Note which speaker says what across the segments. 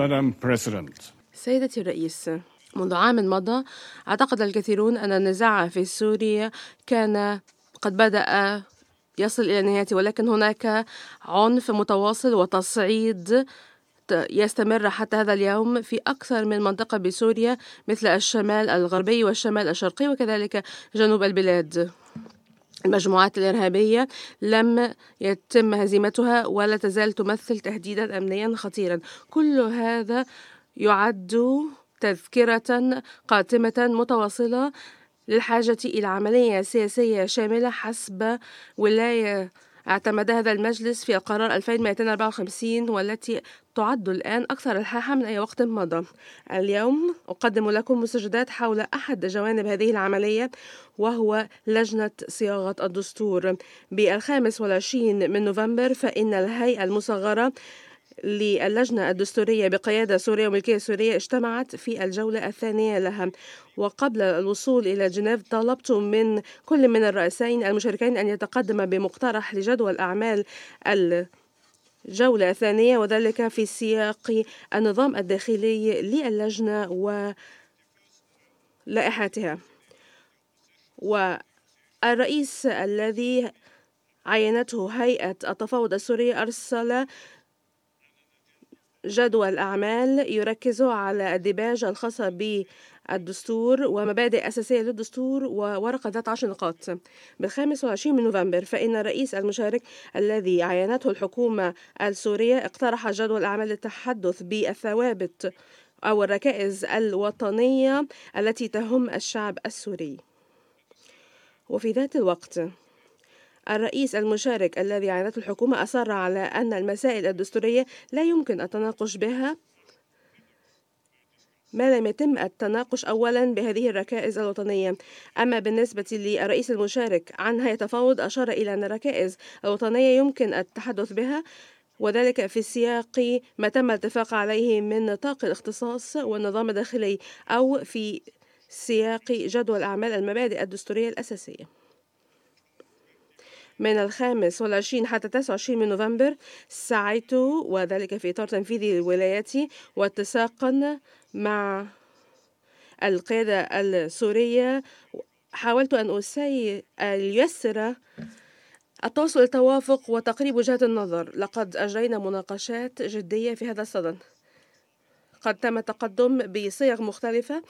Speaker 1: Madam President,
Speaker 2: سيدتي الرئيس منذ عام مضى أعتقد الكثيرون أن النزاع في سوريا كان قد بدأ يصل إلى نهايته ولكن هناك عنف متواصل وتصعيد يستمر حتى هذا اليوم في أكثر من منطقة بسوريا مثل الشمال الغربي والشمال الشرقي وكذلك جنوب البلاد. المجموعات الإرهابية لم يتم هزيمتها ولا تزال تمثل تهديدا أمنيا خطيرا. كل هذا يعد تذكرة قاتمة متواصلة للحاجة إلى عملية سياسية شاملة حسب ولاية اعتمد هذا المجلس في القرار 2254 والتي تعد الآن أكثر الحاحة من أي وقت مضى. اليوم أقدم لكم مستجدات حول أحد جوانب هذه العملية وهو لجنة صياغة الدستور. بالخامس والعشرين من نوفمبر فإن الهيئة المصغرة للجنة الدستورية بقيادة سوريا وملكية سورية اجتمعت في الجولة الثانية لها. وقبل الوصول إلى جنيف طلبت من كل من الرئيسين المشاركين أن يتقدم بمقترح لجدول أعمال الجولة الثانية وذلك في سياق النظام الداخلي للجنة ولائحاتها. والرئيس الذي عينته هيئة التفاوض السورية أرسل جدول أعمال يركز على الديباج الخاصة بالدستور ومبادئ أساسية للدستور وورقة ذات عشر نقاط. بالخامس والعشرين من نوفمبر فإن الرئيس المشارك الذي عينته الحكومة السورية اقترح جدول أعمال للتحدث بالثوابت أو الركائز الوطنية التي تهم الشعب السوري. وفي ذات الوقت الرئيس المشارك الذي عينته الحكومة أصر على أن المسائل الدستورية لا يمكن التناقش بها. ما لم يتم التناقش أولا بهذه الركائز الوطنية. أما بالنسبة للرئيس المشارك عن هيئة تفاوض أشار إلى أن الركائز الوطنية يمكن التحدث بها وذلك في سياق ما تم الاتفاق عليه من نطاق الاختصاص والنظام الداخلي أو في سياق جدول أعمال المبادئ الدستورية الأساسية. من الخامس والعشرين حتى تسعة وعشرين من نوفمبر. سعيت وذلك في إطار تنفيذ ولايتي واتساقا مع القيادة السورية. حاولت أن أسي... ييسر التوصل للتوافق وتقريب وجهات النظر. لقد أجرينا مناقشات جدية في هذا الصدد. قد تم التقدم بصيغ مختلفة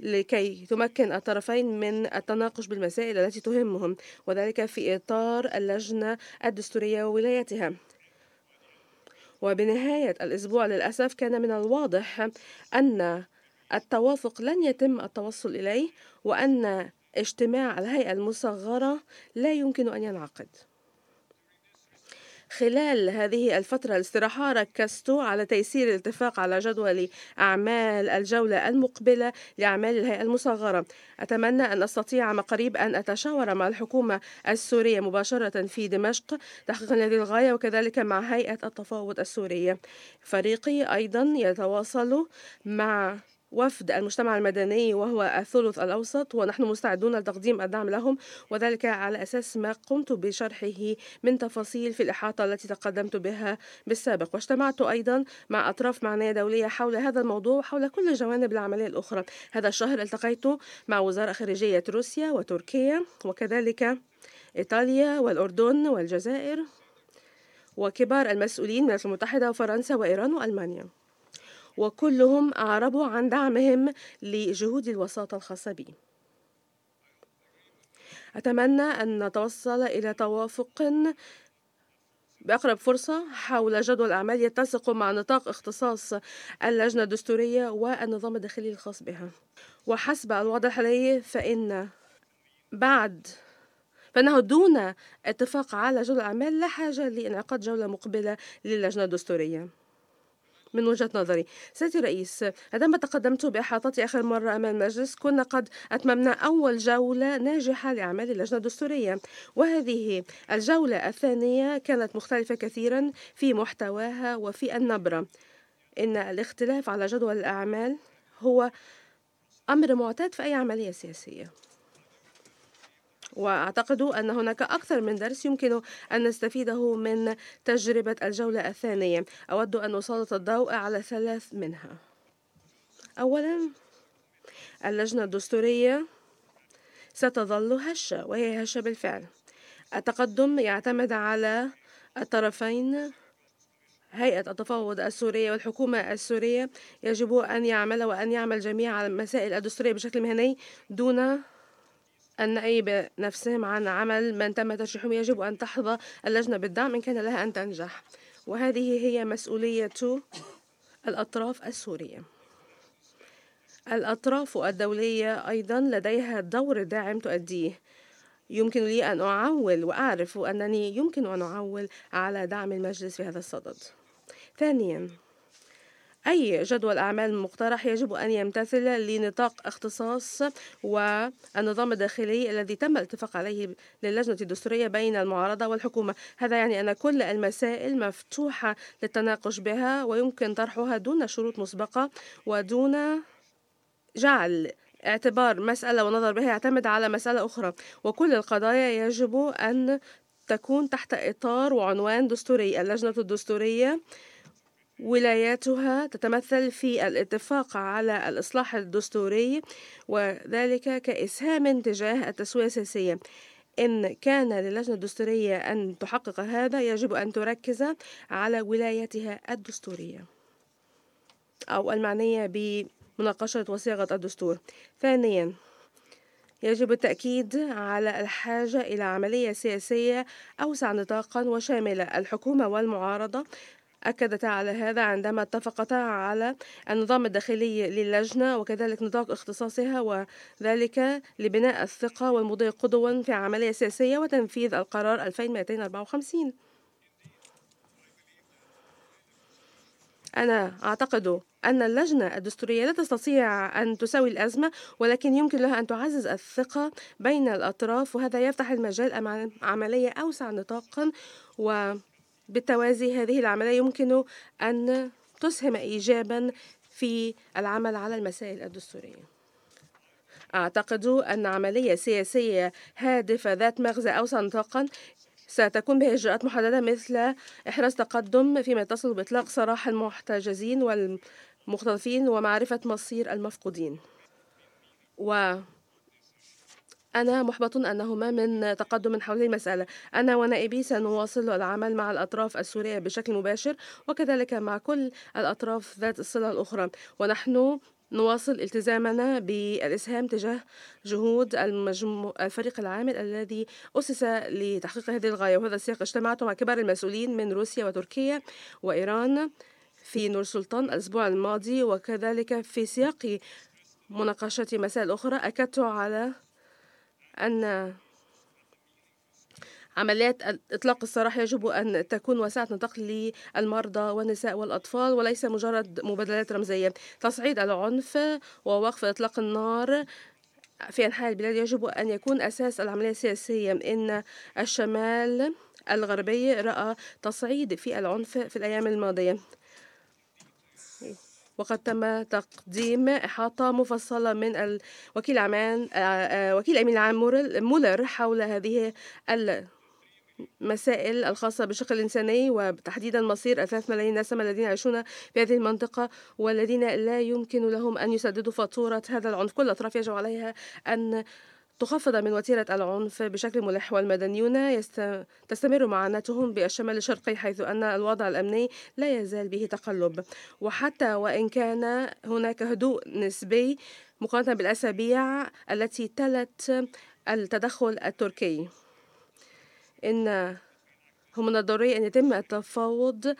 Speaker 2: لكي تمكن الطرفين من التناقش بالمسائل التي تهمهم وذلك في إطار اللجنة الدستورية وولايتها. وبنهاية الأسبوع للأسف كان من الواضح أن التوافق لن يتم التوصل إليه وأن اجتماع الهيئة المصغرة لا يمكن أن ينعقد. خلال هذه الفترة الاستراحة ركزت على تيسير الاتفاق على جدول أعمال الجولة المقبلة لأعمال الهيئة المصغرة. أتمنى أن أستطيع عما قريب أن أتشاور مع الحكومة السورية مباشرة في دمشق تحقيقا هذه الغاية وكذلك مع هيئة التفاوض السورية. فريقي أيضا يتواصل مع وفد المجتمع المدني وهو الثلث الأوسط ونحن مستعدون لتقديم الدعم لهم وذلك على أساس ما قمت بشرحه من تفاصيل في الإحاطة التي تقدمت بها بالسابق. واجتمعت أيضا مع أطراف معنية دولية حول هذا الموضوع وحول كل جوانب العملية الأخرى. هذا الشهر التقيت مع وزراء خارجية روسيا وتركيا وكذلك إيطاليا والأردن والجزائر وكبار المسؤولين من المتحدة وفرنسا وإيران وألمانيا. وكلهم أعربوا عن دعمهم لجهود الوساطة الخاصة بي. أتمنى أن نتوصل إلى توافق بأقرب فرصة حول جدول أعمال يتسق مع نطاق اختصاص اللجنة الدستورية والنظام الداخلي الخاص بها. وحسب الوضع الحالي فإن بعد فإنه دون اتفاق على جدول أعمال لا حاجة لإنعقاد جولة مقبلة للجنة الدستورية. من وجهة نظري. سيدي الرئيس عندما تقدمت بإحاطتي آخر مرة أمام المجلس كنا قد أتممنا أول جولة ناجحة لأعمال اللجنة الدستورية. وهذه الجولة الثانية كانت مختلفة كثيرا في محتواها وفي النبرة. إن الاختلاف على جدول الأعمال هو أمر معتاد في أي عملية سياسية. وأعتقد أن هناك أكثر من درس يمكن أن نستفيده من تجربة الجولة الثانية. أود أن أسلط الضوء على ثلاث منها. أولا اللجنة الدستورية ستظل هشة وهي هشة بالفعل. التقدم يعتمد على الطرفين. هيئة التفاوض السورية والحكومة السورية يجب أن يعمل وأن يعمل جميع المسائل الدستورية بشكل مهني دون أن نعيب نفسهم عن عمل من تم ترشيحهم يجب أن تحظى اللجنة بالدعم إن كان لها أن تنجح. وهذه هي مسؤولية الأطراف السورية. الأطراف الدولية أيضا لديها دور داعم تؤديه. يمكن لي أن أعول وأعرف أنني يمكن أن أعول على دعم المجلس في هذا الصدد. ثانيا أي جدول أعمال مقترح يجب أن يمتثل لنطاق اختصاص والنظام الداخلي الذي تم الاتفاق عليه للجنة الدستورية بين المعارضة والحكومة. هذا يعني أن كل المسائل مفتوحة للتناقش بها ويمكن طرحها دون شروط مسبقة ودون جعل اعتبار مسألة ونظر بها يعتمد على مسألة أخرى. وكل القضايا يجب أن تكون تحت إطار وعنوان دستوري. اللجنة الدستورية ولاياتها تتمثل في الاتفاق على الإصلاح الدستوري وذلك كإسهام تجاه التسوية السياسية. إن كان للجنة الدستورية أن تحقق هذا يجب أن تركز على ولايتها الدستورية أو المعنية بمناقشة وصياغة الدستور. ثانيا يجب التأكيد على الحاجة إلى عملية سياسية أوسع نطاقا وشاملة الحكومة والمعارضة أكدتا على هذا عندما اتفقتا على النظام الداخلي للجنة وكذلك نطاق اختصاصها وذلك لبناء الثقة والمضي قدوا في عملية سياسية وتنفيذ القرار 2254 أنا أعتقد أن اللجنة الدستورية لا تستطيع أن تساوي الأزمة ولكن يمكن لها أن تعزز الثقة بين الأطراف وهذا يفتح المجال أمام عملية أوسع نطاقا و بالتوازي هذه العملية يمكن أن تسهم إيجابا في العمل على المسائل الدستورية. أعتقد أن عملية سياسية هادفة ذات مغزى أوسع نطاقا ستكون بها إجراءات محددة مثل إحراز تقدم فيما يتصل بإطلاق سراح المحتجزين والمختطفين ومعرفة مصير المفقودين. و أنا محبط أنهما من تقدم حول المسألة. أنا ونائبي سنواصل العمل مع الأطراف السورية بشكل مباشر وكذلك مع كل الأطراف ذات الصلة الأخرى. ونحن نواصل التزامنا بالإسهام تجاه جهود المجمو... الفريق العامل الذي أسس لتحقيق هذه الغاية. وهذا السياق اجتمعت مع كبار المسؤولين من روسيا وتركيا وإيران في نور سلطان الأسبوع الماضي وكذلك في سياق مناقشة مسائل أخرى أكدت على أن عمليات إطلاق السراح يجب أن تكون واسعة نطاق للمرضى والنساء والأطفال وليس مجرد مبادلات رمزية. تصعيد العنف ووقف إطلاق النار في أنحاء البلاد يجب أن يكون أساس العملية السياسية. إن الشمال الغربي رأى تصعيد في العنف في الأيام الماضية. وقد تم تقديم إحاطة مفصلة من وكيل أعمال آه، آه، وكيل أمين العام مولر حول هذه المسائل الخاصة بالشق الإنساني وتحديدا مصير الثلاث ملايين نسمة الذين يعيشون في هذه المنطقة والذين لا يمكن لهم أن يسددوا فاتورة هذا العنف. كل الأطراف يجب عليها أن تخفض من وتيرة العنف بشكل ملح والمدنيون يست... تستمر معاناتهم بالشمال الشرقي حيث أن الوضع الأمني لا يزال به تقلب. وحتى وإن كان هناك هدوء نسبي مقارنة بالأسابيع التي تلت التدخل التركي. إن من الضروري أن يتم التفاوض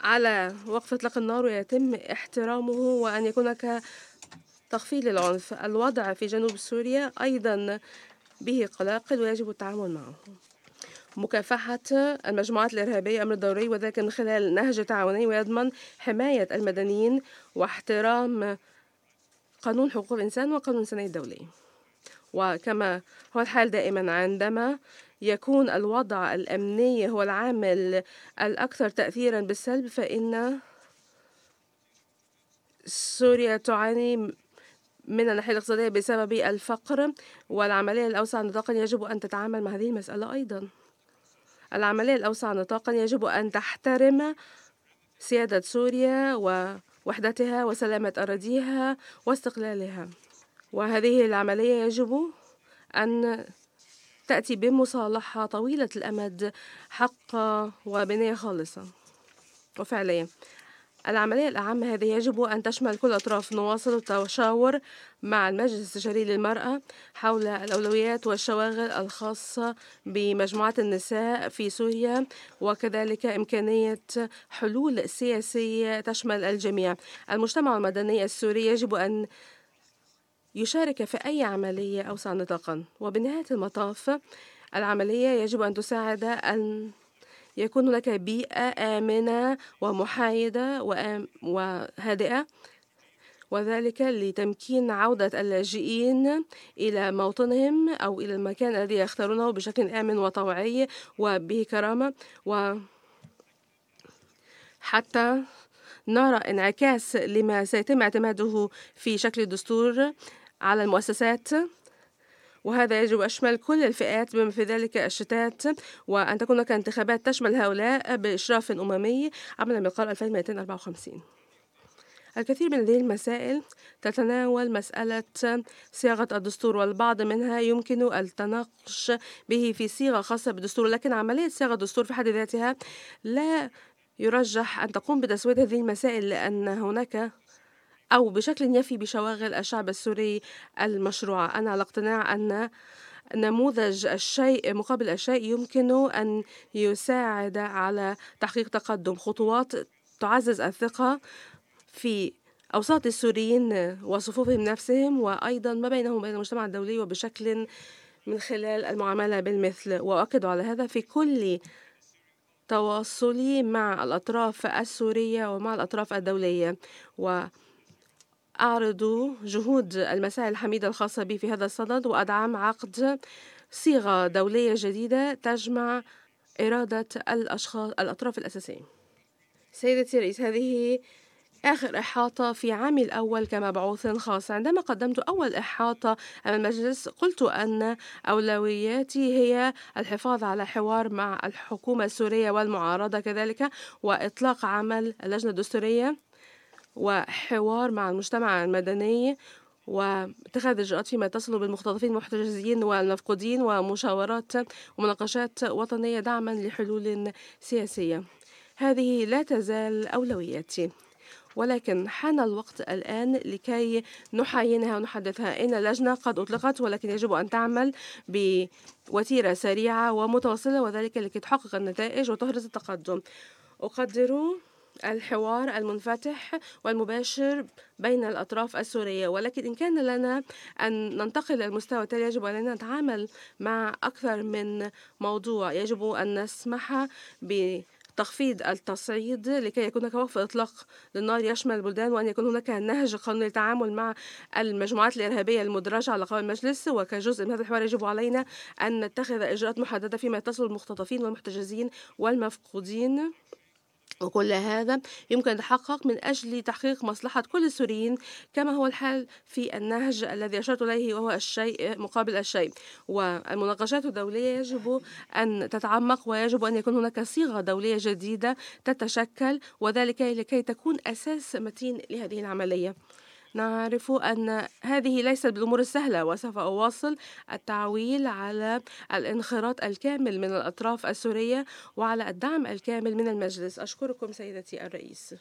Speaker 2: على وقف إطلاق النار ويتم احترامه وأن يكون هناك تخفيض العنف الوضع في جنوب سوريا أيضا به قلاقل ويجب التعامل معه. مكافحة المجموعات الإرهابية أمر ضروري وذلك من خلال نهج تعاوني ويضمن حماية المدنيين واحترام قانون حقوق الإنسان وقانون الإنساني الدولي. وكما هو الحال دائما عندما يكون الوضع الأمني هو العامل الأكثر تأثيرا بالسلب فإن سوريا تعاني من الناحية الاقتصادية بسبب الفقر والعملية الأوسع نطاقا يجب أن تتعامل مع هذه المسألة أيضا. العملية الأوسع نطاقا يجب أن تحترم سيادة سوريا ووحدتها وسلامة أراضيها واستقلالها. وهذه العملية يجب أن تأتي بمصالحة طويلة الأمد حقة وبنية خالصة. وفعلية العملية الأعم هذه يجب أن تشمل كل الأطراف نواصل التشاور مع المجلس الاستشاري للمرأة حول الأولويات والشواغل الخاصة بمجموعات النساء في سوريا وكذلك إمكانية حلول سياسية تشمل الجميع. المجتمع المدني السوري يجب أن يشارك في أي عملية أوسع نطاقا. وبنهاية المطاف العملية يجب أن تساعد أن يكون هناك بيئة آمنة ومحايدة وهادئة. وذلك لتمكين عودة اللاجئين إلى موطنهم أو إلى المكان الذي يختارونه بشكل آمن وطوعي وبه كرامة. و حتى نرى انعكاس لما سيتم اعتماده في شكل الدستور على المؤسسات. وهذا يجب أشمل كل الفئات بما في ذلك الشتات وأن تكون هناك انتخابات تشمل هؤلاء بإشراف أممي قبل المقال 2254 الكثير من هذه المسائل تتناول مسألة صياغة الدستور والبعض منها يمكن التناقش به في صيغة خاصة بالدستور لكن عملية صياغة الدستور في حد ذاتها لا يرجح أن تقوم بتسوية هذه المسائل لأن هناك أو بشكل يفي بشواغل الشعب السوري المشروعة أنا على اقتناع أن نموذج الشيء مقابل الشيء يمكن أن يساعد على تحقيق تقدم. خطوات تعزز الثقة في أوساط السوريين وصفوفهم نفسهم وأيضا ما بينهم وبين المجتمع الدولي وبشكل من خلال المعاملة بالمثل. وأؤكد على هذا في كل تواصلي مع الأطراف السورية ومع الأطراف الدولية. و أعرض جهود المساعي الحميدة الخاصة بي في هذا الصدد وأدعم عقد صيغة دولية جديدة تجمع إرادة الأشخاص الأطراف الأساسيين سيدتي رئيس هذه آخر إحاطة في عامي الأول كمبعوث خاص. عندما قدمت أول إحاطة أمام المجلس قلت أن أولوياتي هي الحفاظ على حوار مع الحكومة السورية والمعارضة كذلك وإطلاق عمل اللجنة الدستورية. وحوار مع المجتمع المدني واتخاذ إجراءات فيما يتصل بالمختطفين المحتجزين والمفقودين ومشاورات ومناقشات وطنية دعما لحلول سياسية. هذه لا تزال أولوياتي. ولكن حان الوقت الآن لكي نحاينها ونحدثها. إن اللجنة قد أطلقت ولكن يجب أن تعمل بوتيرة سريعة ومتواصلة وذلك لكي تحقق النتائج وتحرز التقدم. أقدر الحوار المنفتح والمباشر بين الأطراف السورية. ولكن إن كان لنا أن ننتقل للمستوى التالي يجب علينا نتعامل مع أكثر من موضوع. يجب أن نسمح ب تخفيض التصعيد لكي يكون هناك وقف إطلاق للنار يشمل البلدان وأن يكون هناك نهج قانوني للتعامل مع المجموعات الإرهابية المدرجة على قوائم المجلس. وكجزء من هذا الحوار يجب علينا أن نتخذ إجراءات محددة فيما يتصل بالمختطفين والمحتجزين والمفقودين. وكل هذا يمكن يتحقق من أجل تحقيق مصلحة كل السوريين كما هو الحال في النهج الذي أشرت إليه وهو الشيء مقابل الشيء. والمناقشات الدولية يجب أن تتعمق ويجب أن يكون هناك صيغة دولية جديدة تتشكل وذلك لكي تكون أساس متين لهذه العملية. نعرف أن هذه ليست بالأمور السهلة وسوف أواصل التعويل على الانخراط الكامل من الأطراف السورية وعلى الدعم الكامل من المجلس. أشكركم سيدتي الرئيس.